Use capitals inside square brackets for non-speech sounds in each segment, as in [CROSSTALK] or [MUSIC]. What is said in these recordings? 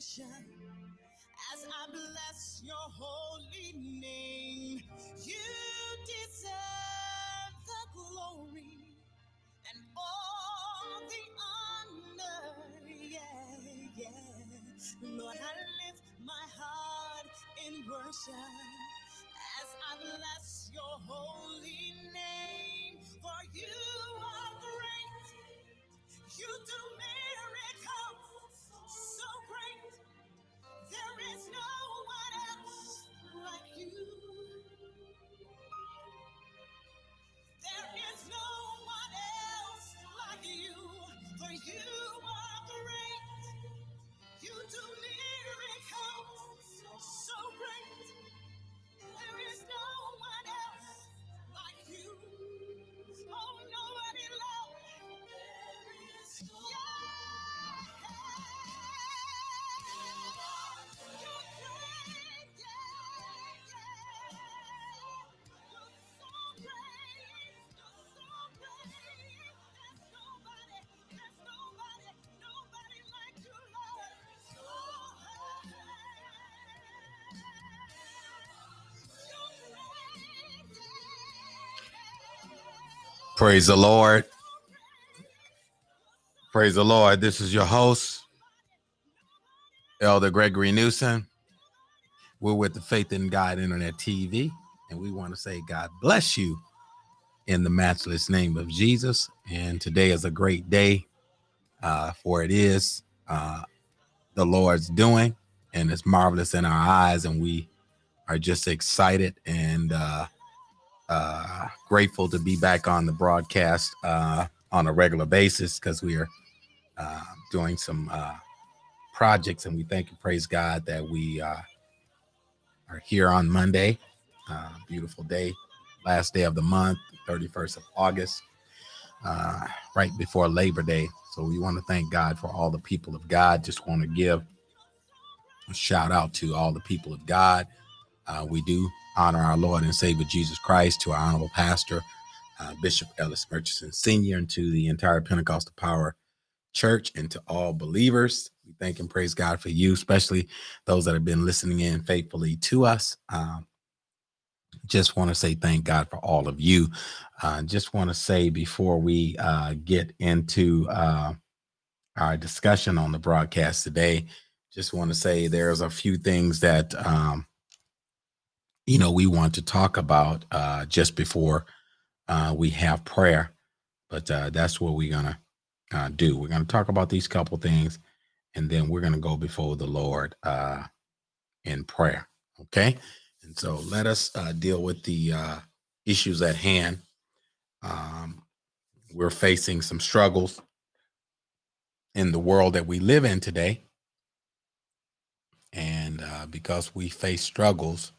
worship as I bless your holy name. You deserve the glory and all the honor. Yeah, yeah. Lord, I lift my heart in worship as I bless your holy name. For you Praise the Lord. Praise the Lord. This is your host, Elder Gregory Newsom. We're with the Faith in God Internet TV, and we want to say God bless you in the matchless name of Jesus. And today is a great day, uh, for it is uh, the Lord's doing, and it's marvelous in our eyes, and we are just excited and uh, uh, grateful to be back on the broadcast uh, on a regular basis because we are uh, doing some uh, projects, and we thank and praise God that we uh, are here on Monday. Uh, beautiful day, last day of the month, 31st of August, right before Labor Day. So we want to thank God for all the people of God. Just want to give a shout out to all the people of God. Uh, we do honor our Lord and Savior Jesus Christ, to our honorable pastor, uh, Bishop Ellis Murchison Sr., and to the entire Pentecostal Power Church, and to all believers. We thank and praise God for you, especially those that have been listening in faithfully to us. Um, just want to say thank God for all of you. Uh, just want to say before we uh, get into uh, our discussion on the broadcast today, just want to say there's a few things that um, you know we want to talk about uh, just before uh, we have prayer. But uh, that's what we're gonna uh, do. We're gonna talk about these couple things, and then we're gonna go before the Lord uh, in prayer. Okay, and so let us uh, deal with the uh, issues at hand. Um, we're facing some struggles in the world that we live in today, and uh, because we face struggles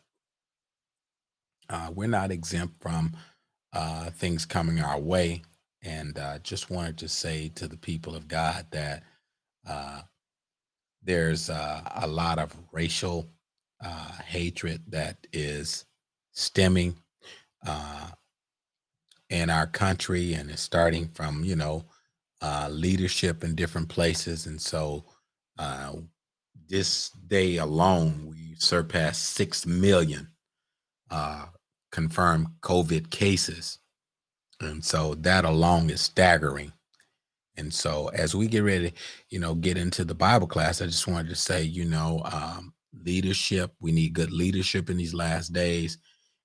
uh, we're not exempt from uh, things coming our way. And uh, just wanted to say to the people of God that uh, there's uh, a lot of racial uh, hatred that is stemming uh, in our country, and it's starting from you know leadership in different places. And so, this day alone, we surpassed six million confirmed COVID cases. And so that alone is staggering. And so as we get ready, you know, get into the Bible class, I just wanted to say, you know, um, leadership, we need good leadership in these last days.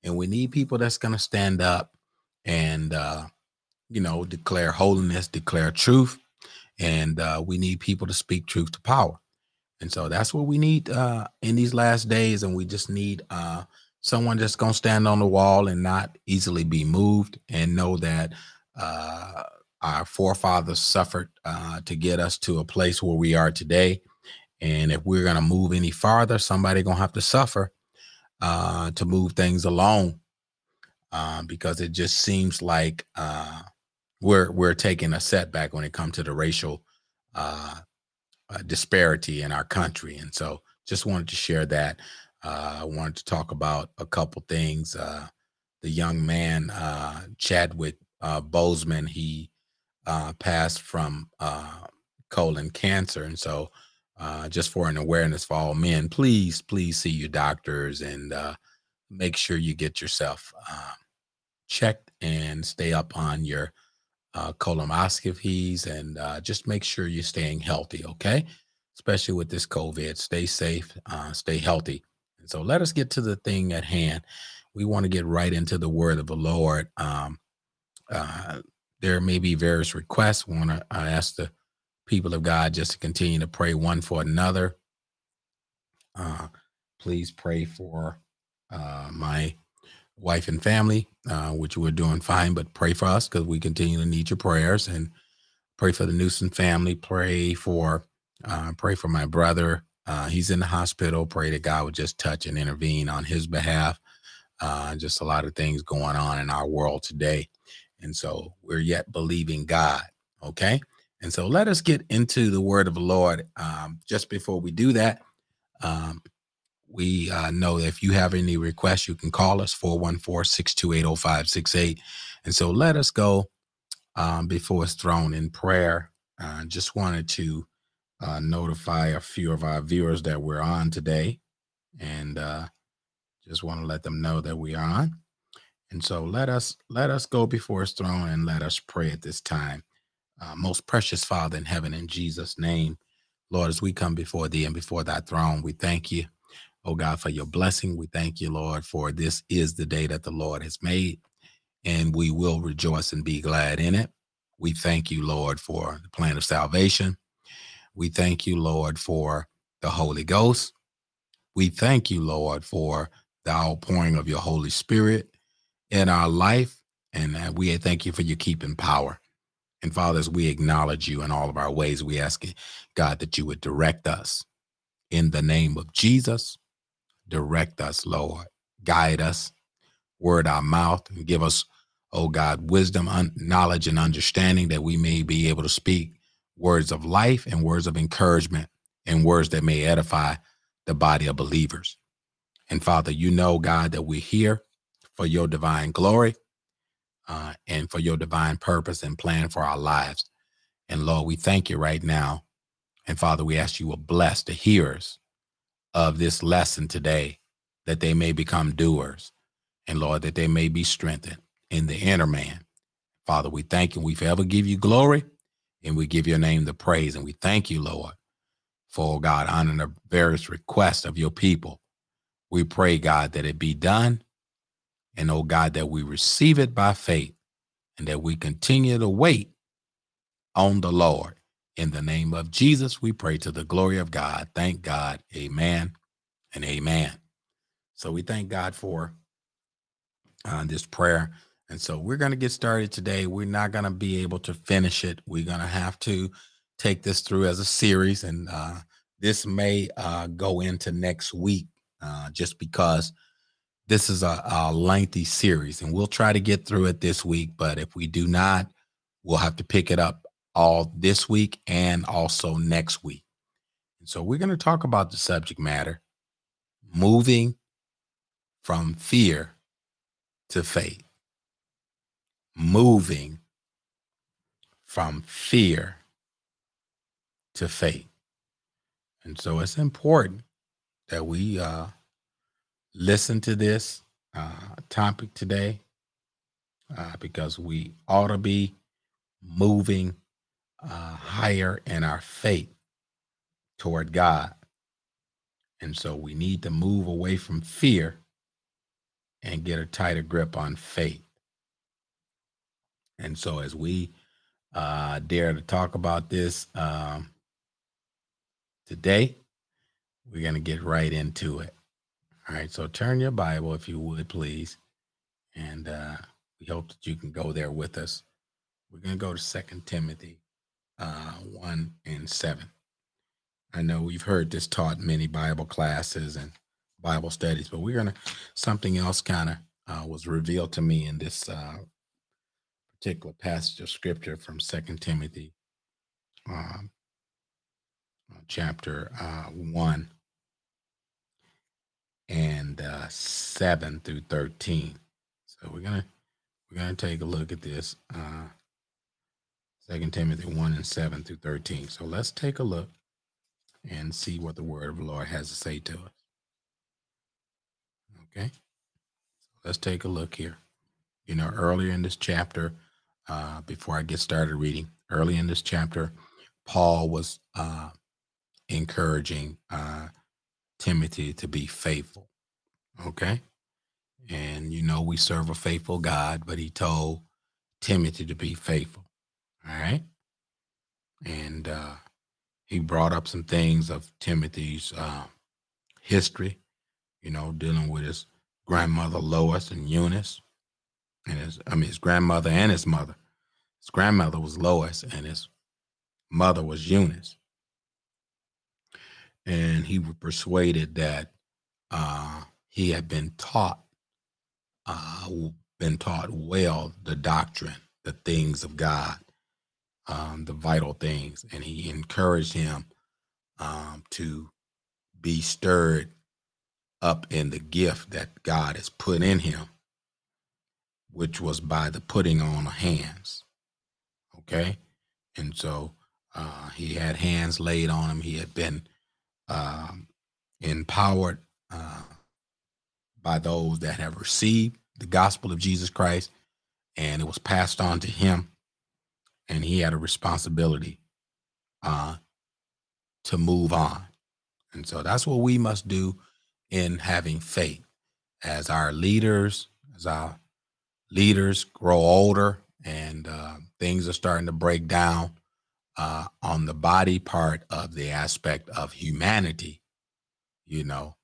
And we need people that's going to stand up and, uh, you know, declare holiness, declare truth. And uh, we need people to speak truth to power. And so that's what we need uh, in these last days. And we just need uh, someone just gonna stand on the wall and not easily be moved and know that uh, our forefathers suffered uh, to get us to a place where we are today. And if we're gonna move any farther somebody gonna have to suffer uh, to move things along uh, because it just seems like uh, we're we're taking a setback when it comes to the racial uh, disparity in our country. And so just wanted to share that uh, I wanted to talk about a couple things. Uh, the young man, uh, Chadwick uh, Boseman, he uh, passed from uh, colon cancer. And so uh, just for an awareness for all men, please, please see your doctors and make sure you get yourself checked and stay up on your colonoscopies and just make sure you're staying healthy, okay? Especially with this COVID, stay safe, stay healthy. So let us get to the thing at hand. We want to get right into the word of the Lord. Um, uh, there may be various requests. We want to ask the people of God just to continue to pray one for another. Uh, please pray for uh, my wife and family, uh, which we're doing fine, but pray for us because we continue to need your prayers and pray for the Newsom family. Pray for uh, pray for my brother. Uh, he's in the hospital. Pray that God would just touch and intervene on his behalf. Uh, just a lot of things going on in our world today. And so we're yet believing God. Okay. And so let us get into the word of the Lord. Um, just before we do that, um, we uh, know that if you have any requests, you can call us 414 628 0568. And so let us go um, before his throne in prayer. Uh, just wanted to uh, notify a few of our viewers that we're on today and uh, just want to let them know that we are on. And so let us let us go before his throne and let us pray at this time. Uh, most precious Father in heaven, in Jesus' name, Lord, as we come before thee and before thy throne, we thank you, oh God, for your blessing. We thank you, Lord, for this is the day that the Lord has made, and we will rejoice and be glad in it. We thank you, Lord, for the plan of salvation. We thank you, Lord, for the Holy Ghost. We thank you, Lord, for the outpouring of your Holy Spirit in our life. And we thank you for your keeping power. And Father, as we acknowledge you in all of our ways, we ask God that you would direct us in the name of Jesus. Direct us, Lord. Guide us, word our mouth, and give us, oh God, wisdom, un- knowledge, and understanding that we may be able to speak words of life and words of encouragement and words that may edify the body of believers. And Father, you know, God, that we're here for your divine glory uh, and for your divine purpose and plan for our lives. And Lord, we thank you right now. And Father, we ask you will bless the hearers of this lesson today, that they may become doers. And Lord, that they may be strengthened in the inner man. Father, we thank you. We forever give you glory and we give your name the praise. And we thank you, Lord, for God honoring the various requests of your people. We pray, God, that it be done. And oh God, that we receive it by faith and that we continue to wait on the Lord. In the name of Jesus, we pray to the glory of God. Thank God. Amen and amen. So we thank God for uh, this prayer. And so we're going to get started today. We're not going to be able to finish it. We're going to have to take this through as a series. And uh, this may uh, go into next week uh, just because this is a, a lengthy series. And we'll try to get through it this week. But if we do not, we'll have to pick it up all this week and also next week. And so we're going to talk about the subject matter moving from fear to faith moving from fear to faith. And so it's important that we uh, listen to this uh, topic today uh, because we ought to be moving uh, higher in our faith toward God. And so we need to move away from fear and get a tighter grip on faith. And so, as we uh, dare to talk about this um, today, we're going to get right into it. All right. So, turn your Bible, if you would, please. And uh, we hope that you can go there with us. We're going to go to Second Timothy uh, 1 and 7. I know we've heard this taught many Bible classes and Bible studies, but we're going to, something else kind of uh, was revealed to me in this uh, particular passage of scripture from Second Timothy, um, uh, chapter uh, one and uh, seven through thirteen. So we're gonna we're gonna take a look at this. Uh, Timothy one and seven through thirteen. So let's take a look and see what the word of the Lord has to say to us. Okay, So let's take a look here. You know, earlier in this chapter, uh, before I get started reading, early in this chapter, Paul was uh, encouraging uh, Timothy to be faithful. Okay. And, you know, we serve a faithful God, but he told Timothy to be faithful. All right. And uh, he brought up some things of Timothy's uh, history, you know, dealing with his grandmother Lois and Eunice, and his, I mean, his grandmother and his mother. His grandmother was Lois, and his mother was Eunice. And he was persuaded that uh, he had been taught, uh, been taught well the doctrine, the things of God, um, the vital things, and he encouraged him um, to be stirred up in the gift that God has put in him, which was by the putting on of hands. Okay, and so uh, he had hands laid on him. He had been um, empowered uh, by those that have received the gospel of Jesus Christ, and it was passed on to him and he had a responsibility uh, to move on. And so that's what we must do in having faith as our leaders, as our leaders grow older and uh, things are starting to break down uh, on the body part of the aspect of humanity. You know,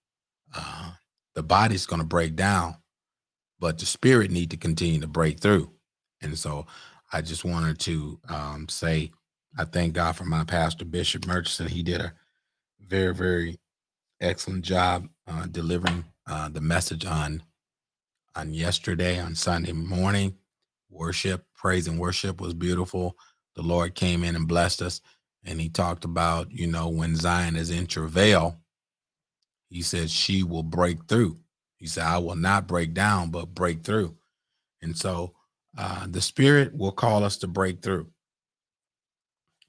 uh, the body's going to break down, but the spirit need to continue to break through. And so I just wanted to um, say I thank God for my pastor, Bishop Murchison. He did a very, very excellent job uh, delivering uh, the message on on yesterday on Sunday morning. Worship, praise, and worship was beautiful. The Lord came in and blessed us, and He talked about you know when Zion is in travail. He said she will break through. He said, "I will not break down, but break through." And so uh, the Spirit will call us to break through.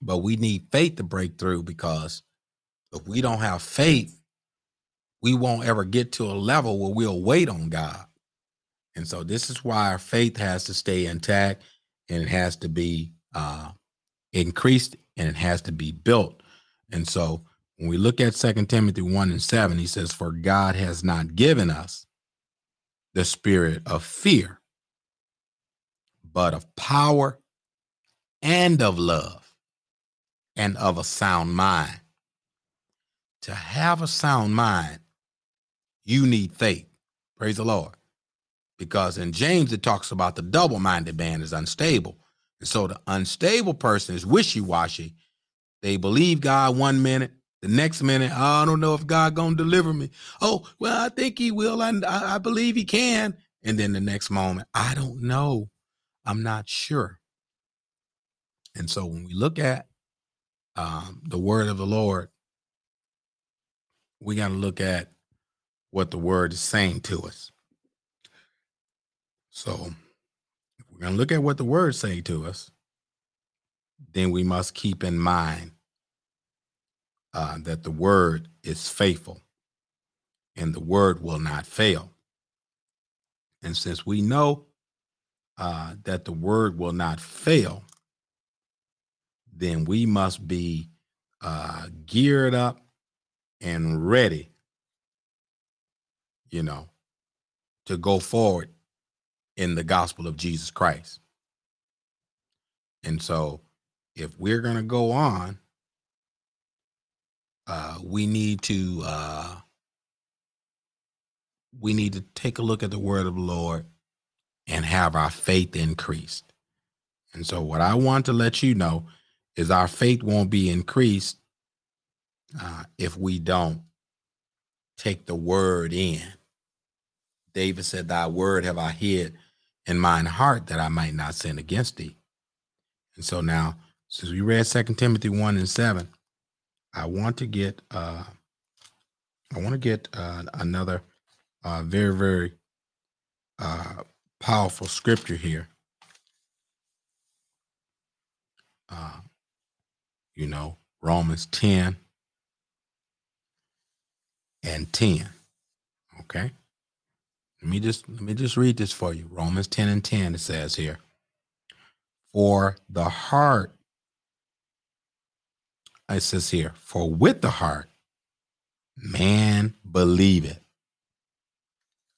But we need faith to break through because if we don't have faith, we won't ever get to a level where we'll wait on God. And so this is why our faith has to stay intact and it has to be uh, increased and it has to be built. And so when we look at Second Timothy 1 and 7, he says, For God has not given us the spirit of fear, but of power and of love and of a sound mind. To have a sound mind, you need faith. Praise the Lord. Because in James, it talks about the double minded man is unstable. And so the unstable person is wishy washy. They believe God one minute, the next minute, oh, I don't know if God gonna deliver me. Oh, well, I think He will. I, I believe He can. And then the next moment, I don't know. I'm not sure. And so when we look at um, the word of the Lord, we got to look at what the word is saying to us. So if we're going to look at what the word say to us, then we must keep in mind uh, that the word is faithful and the word will not fail. And since we know uh, that the word will not fail, then we must be uh, geared up and ready, you know, to go forward in the gospel of Jesus Christ. And so, if we're going to go on, uh, we need to uh, we need to take a look at the word of the Lord and have our faith increased. And so, what I want to let you know is our faith won't be increased uh, if we don't take the word in. David said, Thy word have I hid in mine heart that I might not sin against thee. And so now, since we read Second Timothy 1 and 7, I want to get uh I want to get uh, another uh, very, very uh, powerful scripture here. Uh, you know, Romans 10 and 10. Okay. Let me just let me just read this for you. Romans 10 and 10 it says here. For the heart it says here, for with the heart man believeth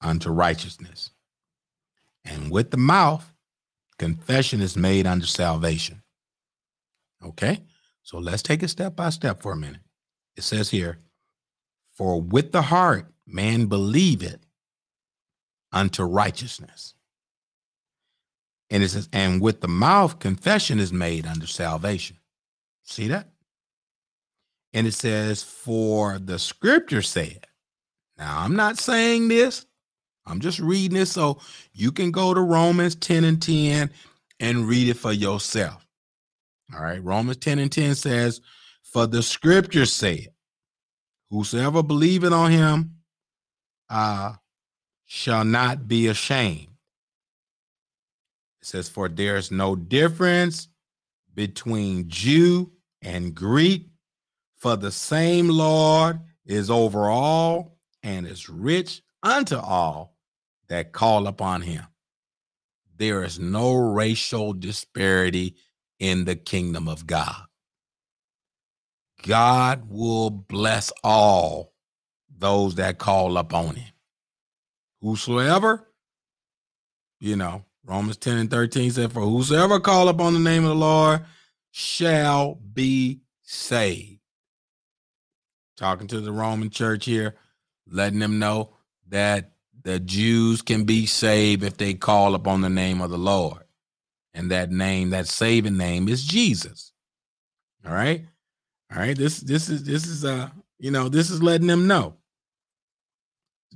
unto righteousness. And with the mouth confession is made unto salvation. Okay? So let's take it step by step for a minute. It says here, for with the heart man believeth unto righteousness. And it says, and with the mouth confession is made unto salvation. See that? And it says, for the scripture said. Now, I'm not saying this, I'm just reading this so you can go to Romans 10 and 10 and read it for yourself. All right. Romans 10 and 10 says, For the scripture said, Whosoever believeth on him uh, shall not be ashamed. It says, For there is no difference between Jew and Greek, for the same Lord is over all and is rich unto all that call upon him. There is no racial disparity in the kingdom of God. God will bless all those that call upon him. Whosoever, you know, Romans 10 and 13 said, For whosoever call upon the name of the Lord shall be saved. Talking to the Roman church here, letting them know that the Jews can be saved if they call upon the name of the Lord. And that name, that saving name is Jesus. All right. All right. This this is this is uh, you know, this is letting them know.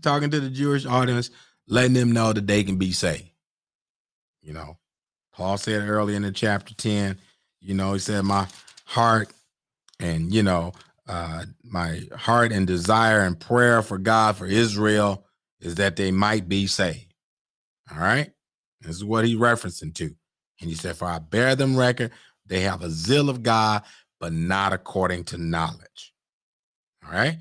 Talking to the Jewish audience, letting them know that they can be saved. You know, Paul said earlier in the chapter 10, you know, he said, My heart and you know, uh my heart and desire and prayer for God for Israel is that they might be saved. All right. This is what he's referencing to. And he said, For I bear them record, they have a zeal of God, but not according to knowledge. All right.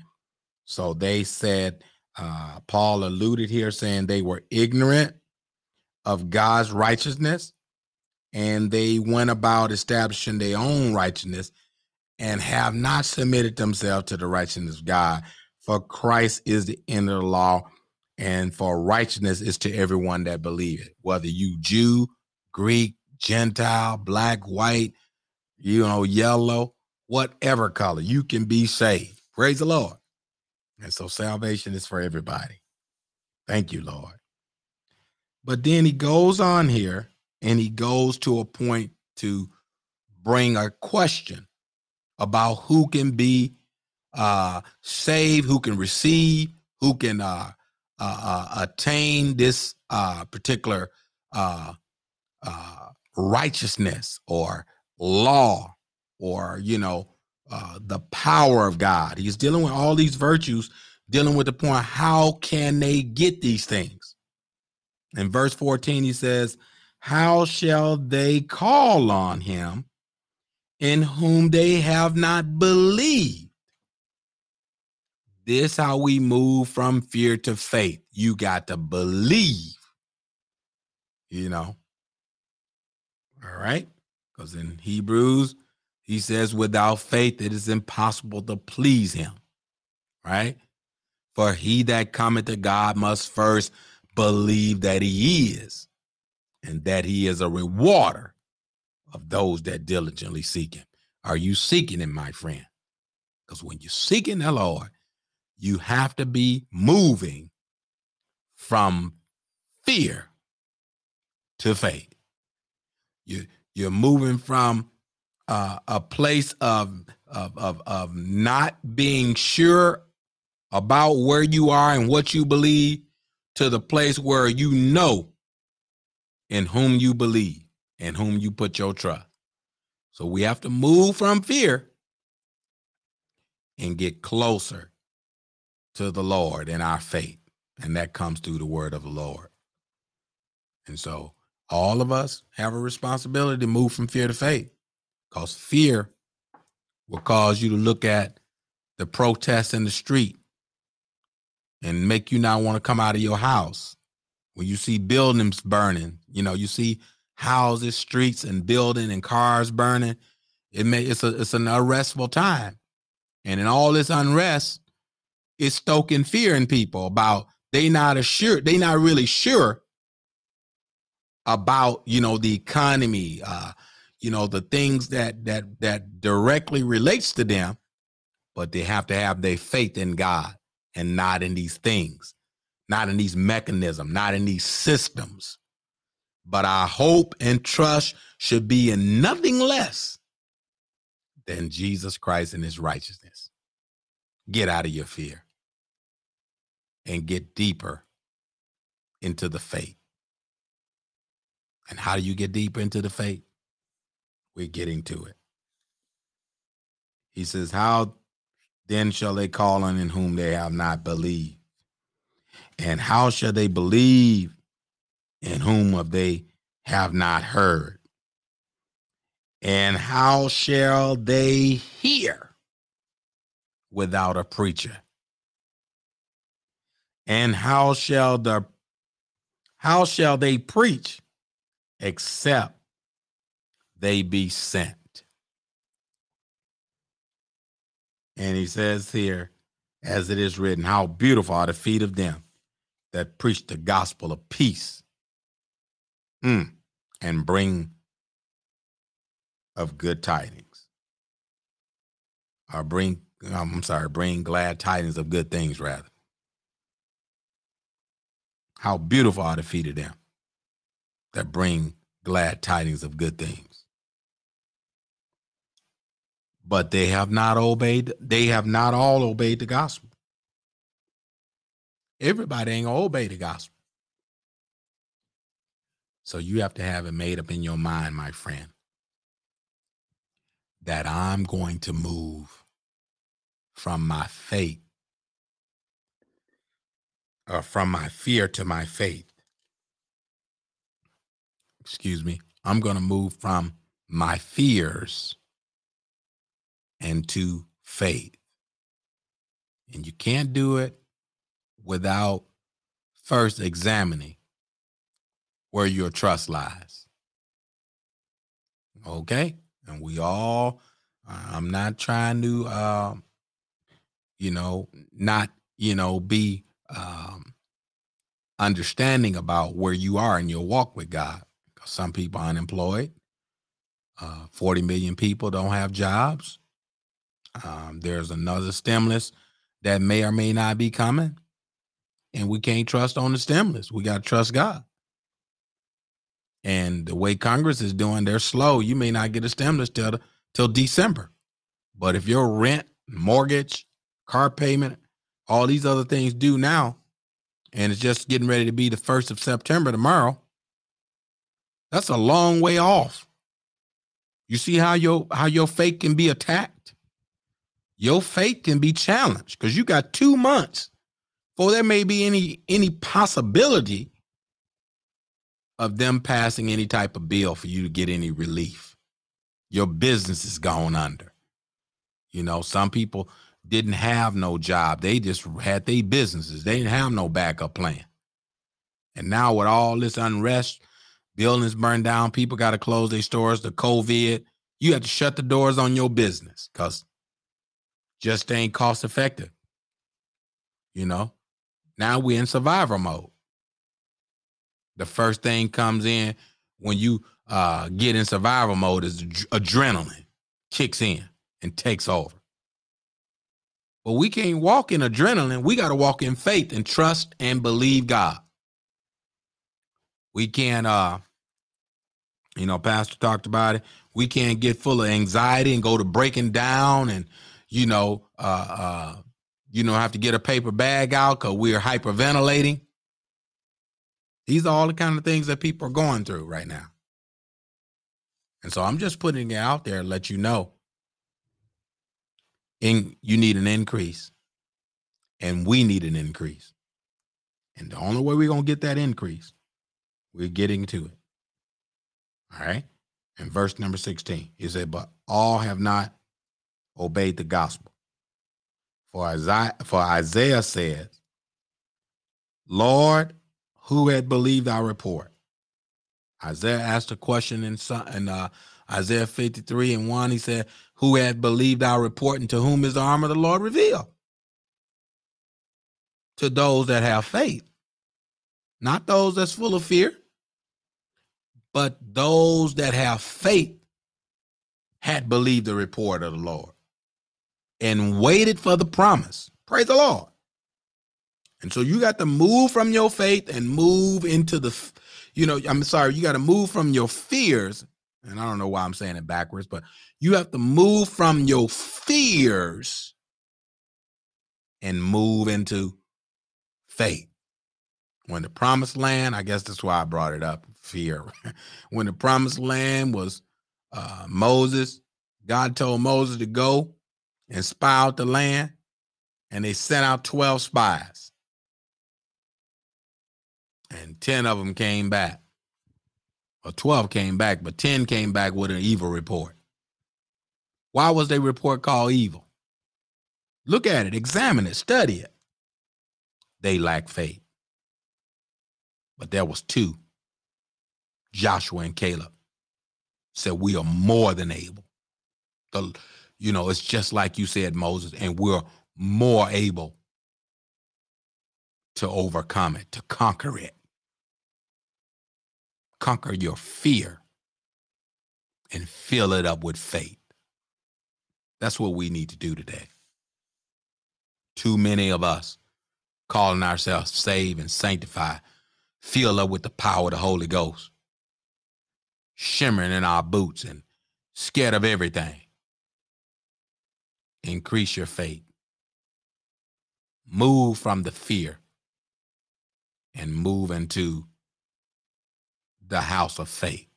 So they said, uh, Paul alluded here saying they were ignorant of God's righteousness and they went about establishing their own righteousness and have not submitted themselves to the righteousness of God. For Christ is the end of the law and for righteousness is to everyone that believe it, whether you Jew, Greek, Gentile, black, white, you know, yellow, whatever color, you can be saved. Praise the Lord. And so salvation is for everybody. Thank you, Lord. But then he goes on here and he goes to a point to bring a question about who can be uh saved, who can receive, who can uh uh, uh, attain this uh, particular uh, uh, righteousness or law or you know uh, the power of God. He's dealing with all these virtues, dealing with the point how can they get these things? In verse 14, he says, How shall they call on him in whom they have not believed? This how we move from fear to faith. You got to believe. You know. All right? Because in Hebrews, he says, without faith, it is impossible to please him. Right? For he that cometh to God must first believe that he is, and that he is a rewarder of those that diligently seek him. Are you seeking him, my friend? Because when you're seeking the Lord, you have to be moving from fear to faith. You you're moving from uh, a place of, of of of not being sure about where you are and what you believe to the place where you know in whom you believe and whom you put your trust. So we have to move from fear and get closer to the Lord in our faith. And that comes through the word of the Lord. And so all of us have a responsibility to move from fear to faith because fear will cause you to look at the protests in the street and make you not want to come out of your house. When you see buildings burning, you know, you see houses, streets, and building and cars burning. It may it's a it's an unrestful time. And in all this unrest, it's stoking fear in people about they not assured, they not really sure about you know the economy, uh, you know the things that that that directly relates to them, but they have to have their faith in God and not in these things, not in these mechanisms, not in these systems. But our hope and trust should be in nothing less than Jesus Christ and his righteousness. Get out of your fear and get deeper into the faith. And how do you get deeper into the faith? We're getting to it. He says, How then shall they call on in whom they have not believed? And how shall they believe in whom of they have not heard? And how shall they hear without a preacher? And how shall the how shall they preach except they be sent? And he says here, as it is written, how beautiful are the feet of them that preach the gospel of peace mm, and bring of good tidings. Or bring, um, I'm sorry, bring glad tidings of good things, rather. How beautiful are the feet of them that bring glad tidings of good things. But they have not obeyed, they have not all obeyed the gospel. Everybody ain't gonna obey the gospel. So you have to have it made up in your mind, my friend, that I'm going to move from my faith or from my fear to my faith excuse me, I'm going to move from my fears and to faith. And you can't do it without first examining where your trust lies. Okay? And we all, I'm not trying to, uh, you know, not, you know, be um, understanding about where you are in your walk with God. Some people are unemployed. Uh, 40 million people don't have jobs. Um, there's another stimulus that may or may not be coming. And we can't trust on the stimulus. We got to trust God. And the way Congress is doing, they're slow. You may not get a stimulus till till December. But if your rent, mortgage, car payment, all these other things due now, and it's just getting ready to be the first of September tomorrow, that's a long way off. You see how your how your faith can be attacked? Your faith can be challenged because you got two months before there may be any any possibility of them passing any type of bill for you to get any relief. Your business is gone under. You know, some people didn't have no job. They just had their businesses. They didn't have no backup plan. And now with all this unrest, buildings burned down, people got to close their stores, the COVID, you have to shut the doors on your business because just ain't cost effective. You know, now we're in survival mode. The first thing comes in when you uh, get in survival mode is adrenaline kicks in and takes over. But we can't walk in adrenaline. We got to walk in faith and trust and believe God. We can't uh you know, Pastor talked about it. We can't get full of anxiety and go to breaking down and, you know, uh, uh, you know, have to get a paper bag out because we're hyperventilating. These are all the kind of things that people are going through right now. And so I'm just putting it out there let you know. In, you need an increase. And we need an increase. And the only way we're going to get that increase, we're getting to it. All right. And verse number 16, he said, But all have not obeyed the gospel. For Isaiah, for Isaiah says, Lord, who had believed our report? Isaiah asked a question in, in uh, Isaiah 53 and 1. He said, Who had believed our report, and to whom is the arm of the Lord revealed? To those that have faith, not those that's full of fear, but those that have faith had believed the report of the Lord and waited for the promise. Praise the Lord. And so you got to move from your faith and move into the, you know, I'm sorry, you got to move from your fears. And I don't know why I'm saying it backwards, but you have to move from your fears and move into faith. When the promised land, I guess that's why I brought it up fear. [LAUGHS] when the promised land was uh, Moses, God told Moses to go and spy out the land, and they sent out 12 spies and 10 of them came back. Or 12 came back, but 10 came back with an evil report. Why was their report called evil? Look at it, examine it, study it. They lack faith. But there was two. Joshua and Caleb said, We are more than able. The, you know, it's just like you said, Moses, and we're more able to overcome it, to conquer it conquer your fear and fill it up with faith. That's what we need to do today. Too many of us calling ourselves saved and sanctified, fill up with the power of the Holy Ghost, shimmering in our boots and scared of everything. Increase your faith. Move from the fear and move into the house of faith.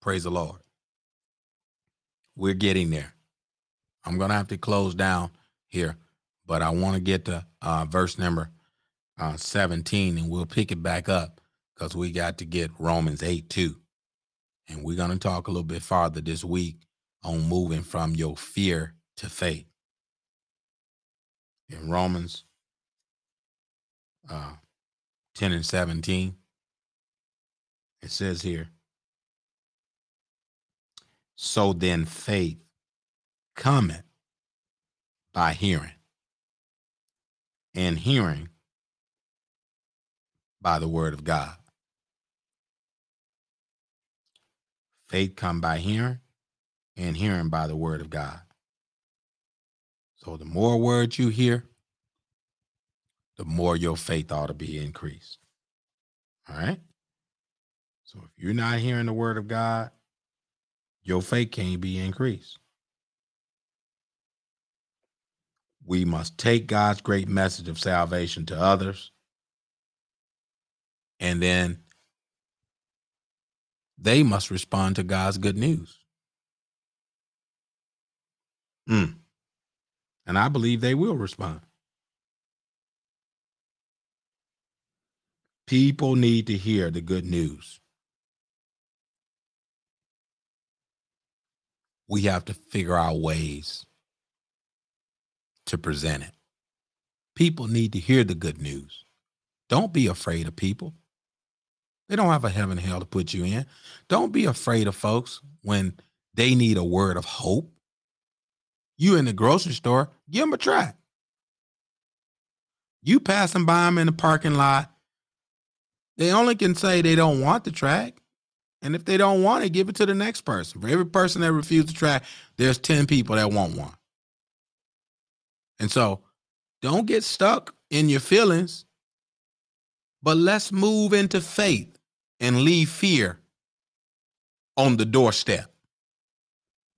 Praise the Lord. We're getting there. I'm going to have to close down here, but I want to get to uh, verse number uh, 17 and we'll pick it back up because we got to get Romans 8 too. And we're going to talk a little bit farther this week on moving from your fear to faith. In Romans uh, 10 and 17, it says here, so then faith cometh by hearing, and hearing by the word of God. Faith come by hearing, and hearing by the word of God. So the more words you hear, the more your faith ought to be increased. All right? So if you're not hearing the word of God, your faith can't be increased. We must take God's great message of salvation to others. And then they must respond to God's good news. Mm. And I believe they will respond. People need to hear the good news. we have to figure out ways to present it. People need to hear the good news. Don't be afraid of people. They don't have a heaven hell to put you in. Don't be afraid of folks when they need a word of hope. You in the grocery store, give them a try. You passing by them in the parking lot, they only can say they don't want the track. And if they don't want it, give it to the next person. For every person that refuses to try, there's 10 people that want one. And so don't get stuck in your feelings, but let's move into faith and leave fear on the doorstep.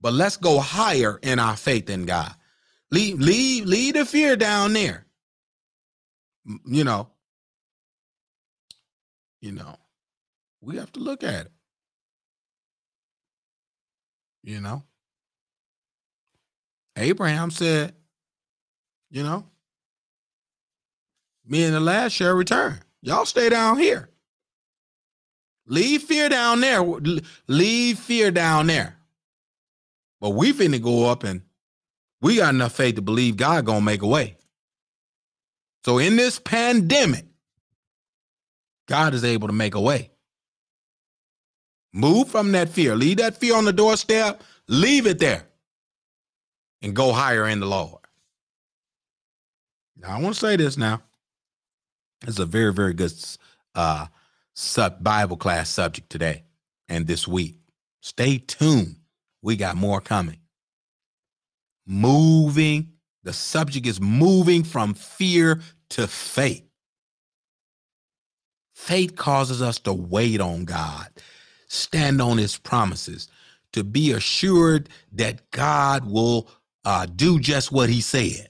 But let's go higher in our faith in God. Leave, leave, leave the fear down there. You know, you know, we have to look at it. You know, Abraham said, you know, me and the last shall return. Y'all stay down here. Leave fear down there. Leave fear down there. But we finna go up and we got enough faith to believe God gonna make a way. So in this pandemic, God is able to make a way. Move from that fear. Leave that fear on the doorstep. Leave it there and go higher in the Lord. Now, I want to say this now. It's a very, very good uh, sub Bible class subject today and this week. Stay tuned. We got more coming. Moving, the subject is moving from fear to faith. Faith causes us to wait on God, stand on his promises, to be assured that God will uh, do just what he said,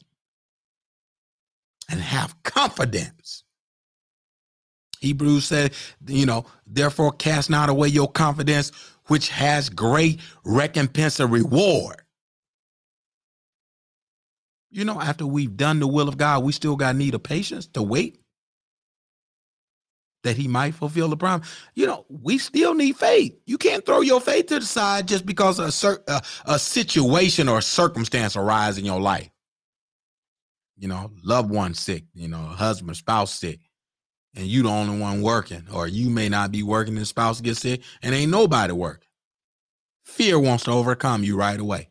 and have confidence Hebrews said, you know, therefore cast not away your confidence, which has great recompense and reward. You know, after we've done the will of God, we still got need of patience to wait that he might fulfill the promise. You know, we still need faith. You can't throw your faith to the side just because a, cer- a, a situation or a circumstance arise in your life. You know, loved one sick, you know, husband, spouse sick and you the only one working, or you may not be working and spouse gets sick and ain't nobody working. Fear wants to overcome you right away.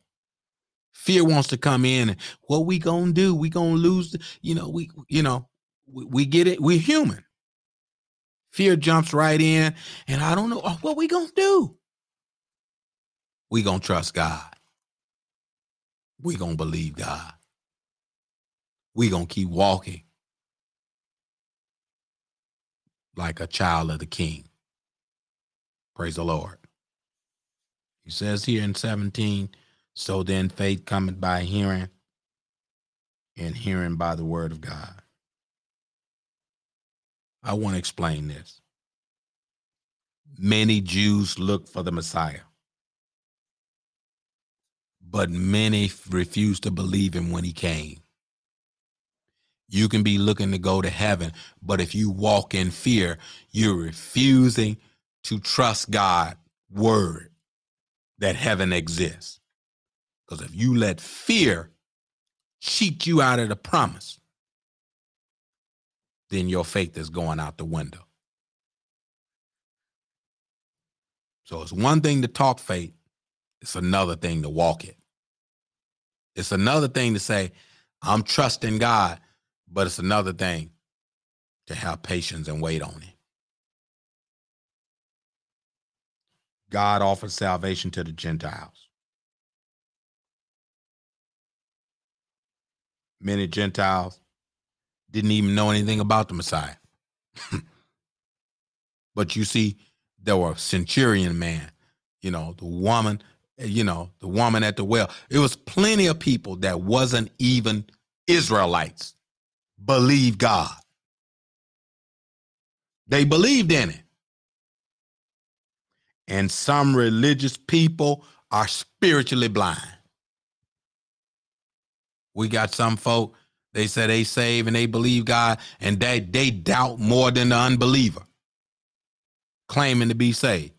Fear wants to come in and what we gonna do? We gonna lose, the, you know, we you know, we, we get it, we're human. Fear jumps right in, and I don't know oh, what we gonna do. We gonna trust God. We gonna believe God. We gonna keep walking like a child of the king. Praise the Lord. He says here in 17, so then faith cometh by hearing, and hearing by the word of God. I want to explain this. Many Jews look for the Messiah, but many refused to believe him when he came. You can be looking to go to heaven, but if you walk in fear, you're refusing to trust God' word that heaven exists. Because if you let fear cheat you out of the promise, then your faith is going out the window. So it's one thing to talk faith, it's another thing to walk it. It's another thing to say, I'm trusting God but it's another thing to have patience and wait on it. God offers salvation to the Gentiles. Many Gentiles didn't even know anything about the Messiah. [LAUGHS] but you see, there were centurion man, you know, the woman, you know, the woman at the well. It was plenty of people that wasn't even Israelites believe God. They believed in it. And some religious people are spiritually blind. We got some folk, they say they save and they believe God, and they, they doubt more than the unbeliever, claiming to be saved.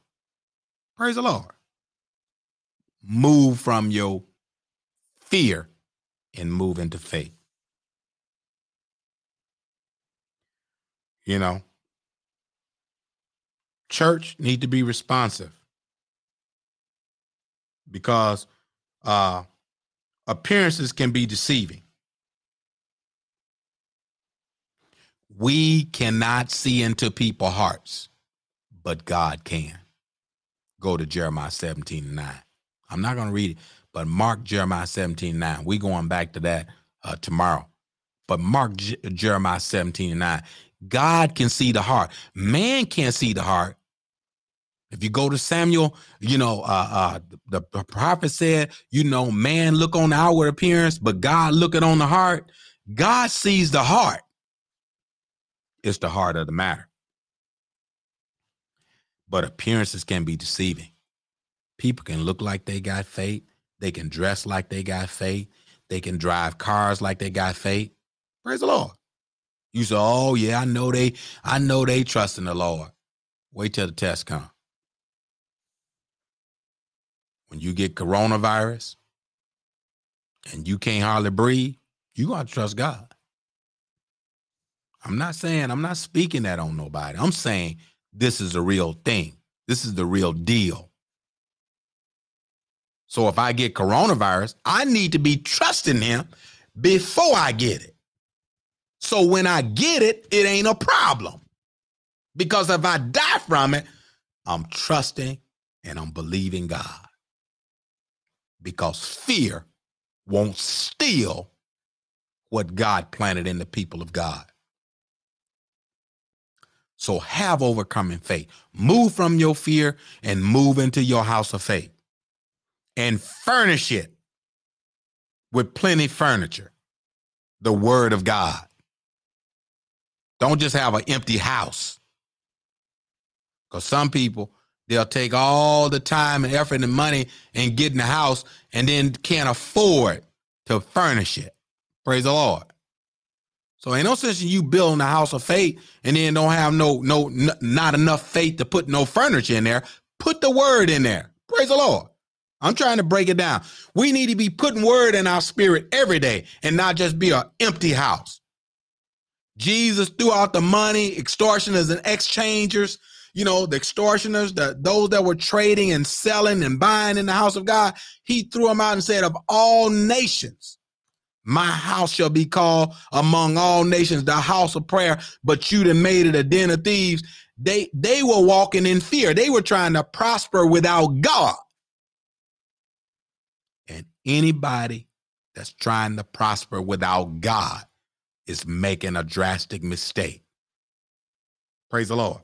Praise the Lord. Move from your fear and move into faith. You know, church need to be responsive because uh, appearances can be deceiving. We cannot see into people's hearts, but God can. Go to Jeremiah 17 and 9. I'm not going to read it, but mark Jeremiah 17 and 9. we going back to that uh, tomorrow. But mark J- Jeremiah 17 and 9. God can see the heart. Man can't see the heart. If you go to Samuel, you know, uh, uh, the, the prophet said, you know, man look on the outward appearance, but God looking on the heart. God sees the heart. It's the heart of the matter. But appearances can be deceiving. People can look like they got faith. They can dress like they got faith. They can drive cars like they got faith. Praise the Lord. You say, "Oh yeah, I know they, I know they trust in the Lord." Wait till the test come. When you get coronavirus and you can't hardly breathe, you gotta trust God. I'm not saying I'm not speaking that on nobody. I'm saying this is a real thing. This is the real deal. So if I get coronavirus, I need to be trusting him before I get it. So when I get it, it ain't a problem. Because if I die from it, I'm trusting and I'm believing God. Because fear won't steal what God planted in the people of God. So have overcoming faith. Move from your fear and move into your house of faith and furnish it with plenty furniture, the word of God. Don't just have an empty house. Because some people, they'll take all the time and effort and money and get in the house and then can't afford to furnish it. Praise the Lord. So ain't no sense in you building a house of faith and then don't have no no n- not enough faith to put no furniture in there. Put the word in there. Praise the Lord. I'm trying to break it down. We need to be putting word in our spirit every day and not just be an empty house. Jesus threw out the money, extortioners and exchangers, you know, the extortioners, the those that were trading and selling and buying in the house of God. He threw them out and said, Of all nations, my house shall be called among all nations the house of prayer, but you done made it a den of thieves. They they were walking in fear. They were trying to prosper without God. And anybody that's trying to prosper without God is making a drastic mistake. Praise the Lord.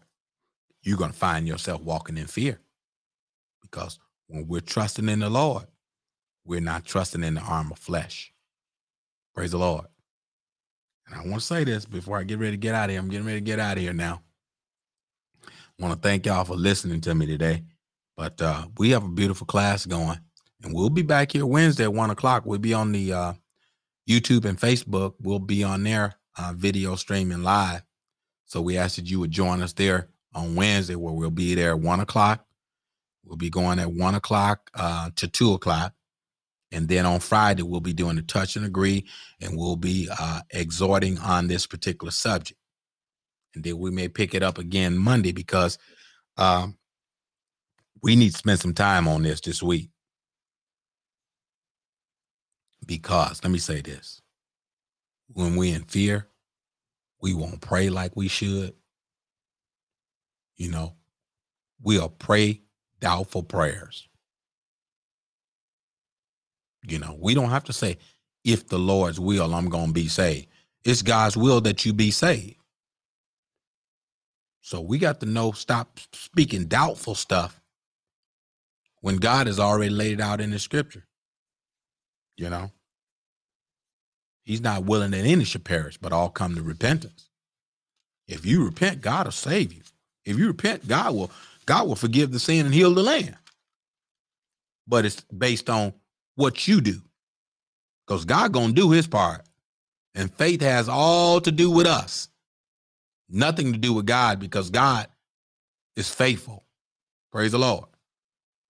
You're going to find yourself walking in fear because when we're trusting in the Lord, we're not trusting in the arm of flesh. Praise the Lord. And I want to say this before I get ready to get out of here. I'm getting ready to get out of here now. I want to thank y'all for listening to me today. But uh, we have a beautiful class going. And we'll be back here Wednesday at one o'clock. We'll be on the uh, YouTube and Facebook. We'll be on there uh, video streaming live. So we ask that you would join us there on Wednesday, where we'll be there at one o'clock. We'll be going at one o'clock uh, to two o'clock. And then on Friday, we'll be doing the touch and agree, and we'll be uh, exhorting on this particular subject. And then we may pick it up again Monday because um, we need to spend some time on this this week. Because let me say this when we in fear, we won't pray like we should. You know, we'll pray doubtful prayers. You know, we don't have to say, if the Lord's will, I'm going to be saved. It's God's will that you be saved. So we got to know, stop speaking doubtful stuff when God has already laid it out in the scripture. You know, He's not willing that any should perish, but all come to repentance. If you repent, God will save you. If you repent, God will God will forgive the sin and heal the land. But it's based on what you do. Because God gonna do his part. And faith has all to do with us. Nothing to do with God because God is faithful. Praise the Lord.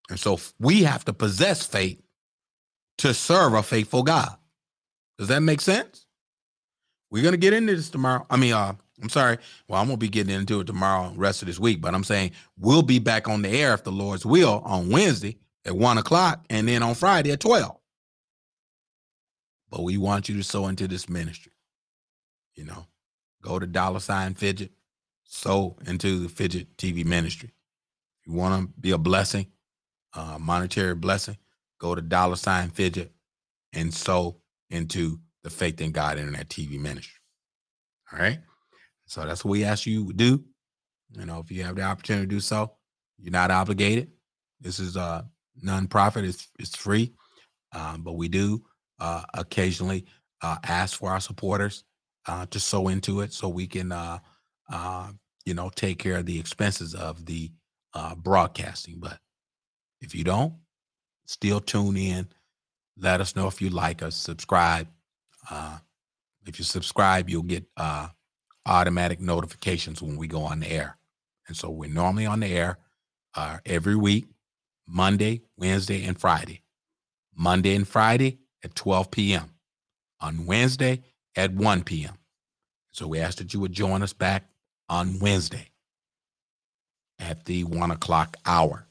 And so we have to possess faith to serve a faithful God. Does that make sense? We're gonna get into this tomorrow. I mean, uh, I'm sorry. Well, I'm gonna be getting into it tomorrow, rest of this week. But I'm saying we'll be back on the air if the Lord's will on Wednesday at one o'clock, and then on Friday at twelve. But we want you to sow into this ministry. You know, go to dollar sign fidget, sow into the FIGI TV ministry. If you want to be a blessing, uh, monetary blessing, go to dollar sign fidget and sow into the Faith in God Internet TV ministry. All right. So that's what we ask you to do. You know, if you have the opportunity to do so, you're not obligated. This is a nonprofit. It's it's free, um, but we do uh, occasionally uh, ask for our supporters uh, to sow into it, so we can, uh, uh, you know, take care of the expenses of the uh, broadcasting. But if you don't, still tune in. Let us know if you like us. Subscribe. if you subscribe, you'll get automatic notifications when we go on the air. And so we're normally on the air uh, every week, Monday, Wednesday, and Friday. Monday and Friday at 12 p.m. On Wednesday at 1 p.m. So we ask that you would join us back on Wednesday at the one o'clock hour.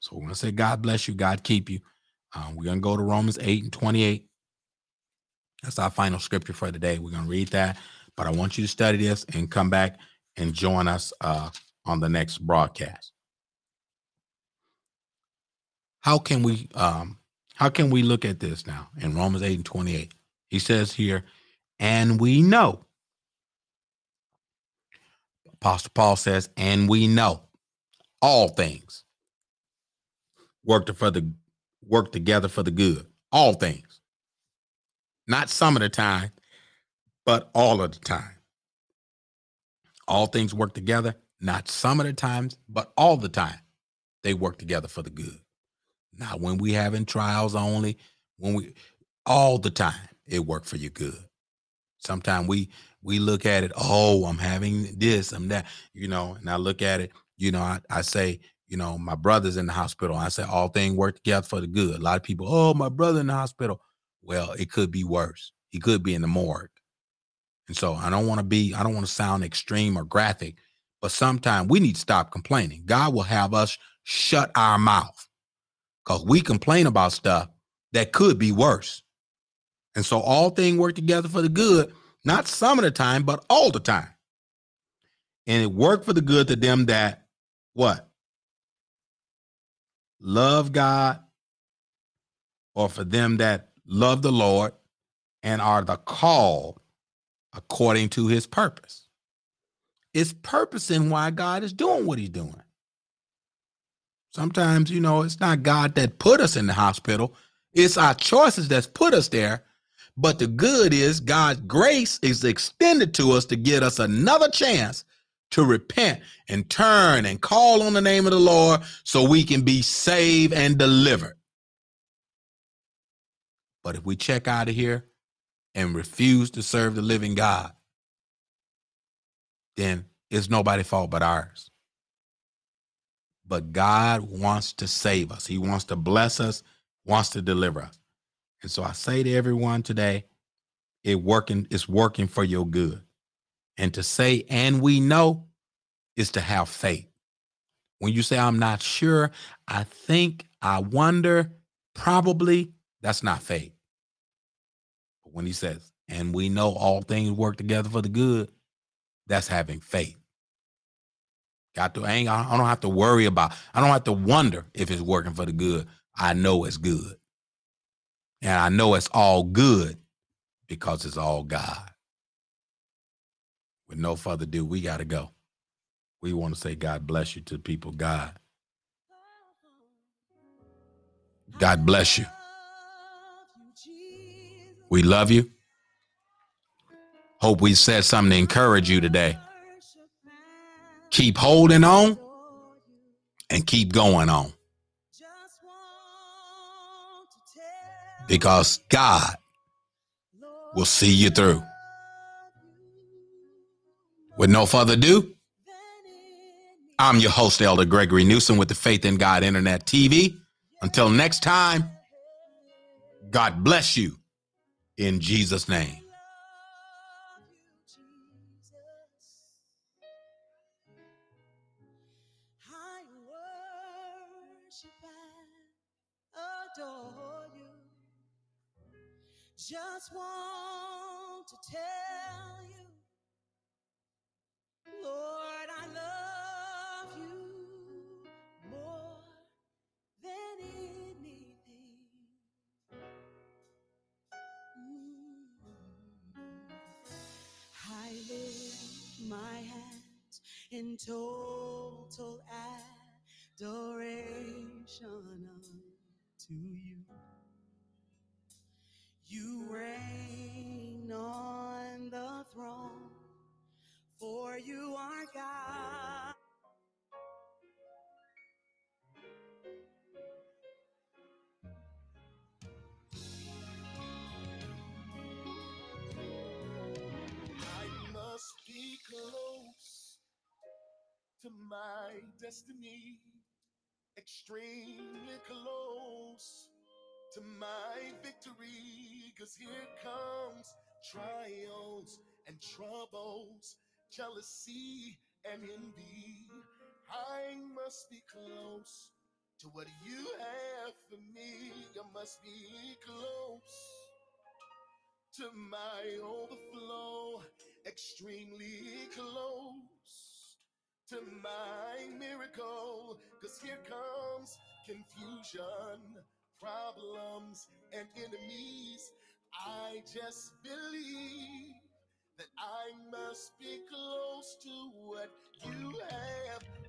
So we're going to say, God bless you, God keep you. Um, we're going to go to Romans 8 and 28. That's our final scripture for today. We're going to read that, but I want you to study this and come back and join us uh, on the next broadcast. How can we um, how can we look at this now in Romans 8 and 28? He says here, and we know. Apostle Paul says, and we know all things work for the work together for the good. All things. Not some of the time, but all of the time. All things work together, not some of the times, but all the time. They work together for the good. Not when we having trials only, when we all the time it worked for your good. Sometimes we we look at it, oh, I'm having this, I'm that, you know, and I look at it, you know, I, I say, you know, my brother's in the hospital. I said all things work together for the good. A lot of people, oh, my brother in the hospital. Well, it could be worse. He could be in the morgue. And so I don't want to be, I don't want to sound extreme or graphic, but sometimes we need to stop complaining. God will have us shut our mouth because we complain about stuff that could be worse. And so all things work together for the good, not some of the time, but all the time. And it worked for the good to them that what? Love God, or for them that love the Lord and are the called according to his purpose. It's purpose in why God is doing what he's doing. Sometimes, you know, it's not God that put us in the hospital. It's our choices that's put us there. But the good is God's grace is extended to us to get us another chance to repent and turn and call on the name of the Lord so we can be saved and delivered. But if we check out of here and refuse to serve the living God, then it's nobody's fault but ours. But God wants to save us. He wants to bless us, wants to deliver us. And so I say to everyone today, it working, it's working for your good. And to say, and we know, is to have faith. When you say, I'm not sure, I think, I wonder, probably, that's not faith. But when he says, and we know all things work together for the good, that's having faith. Got to, I, I don't have to worry about, I don't have to wonder if it's working for the good. I know it's good. And I know it's all good because it's all God. With no further ado, we got to go. We want to say, God bless you to people, God. God bless you. We love you. Hope we said something to encourage you today. Keep holding on and keep going on. Because God will see you through. With no further ado, I'm your host, Elder Gregory Newsom, with the Faith in God Internet TV. Until next time, God bless you in Jesus' name. Just want in my destiny, extremely close to my victory, cause here comes trials and troubles, jealousy, and envy. I must be close to what you have for me. I must be close to my overflow, extremely close to my miracle. Cause here comes confusion, problems, and enemies. I just believe that I must be close to what you have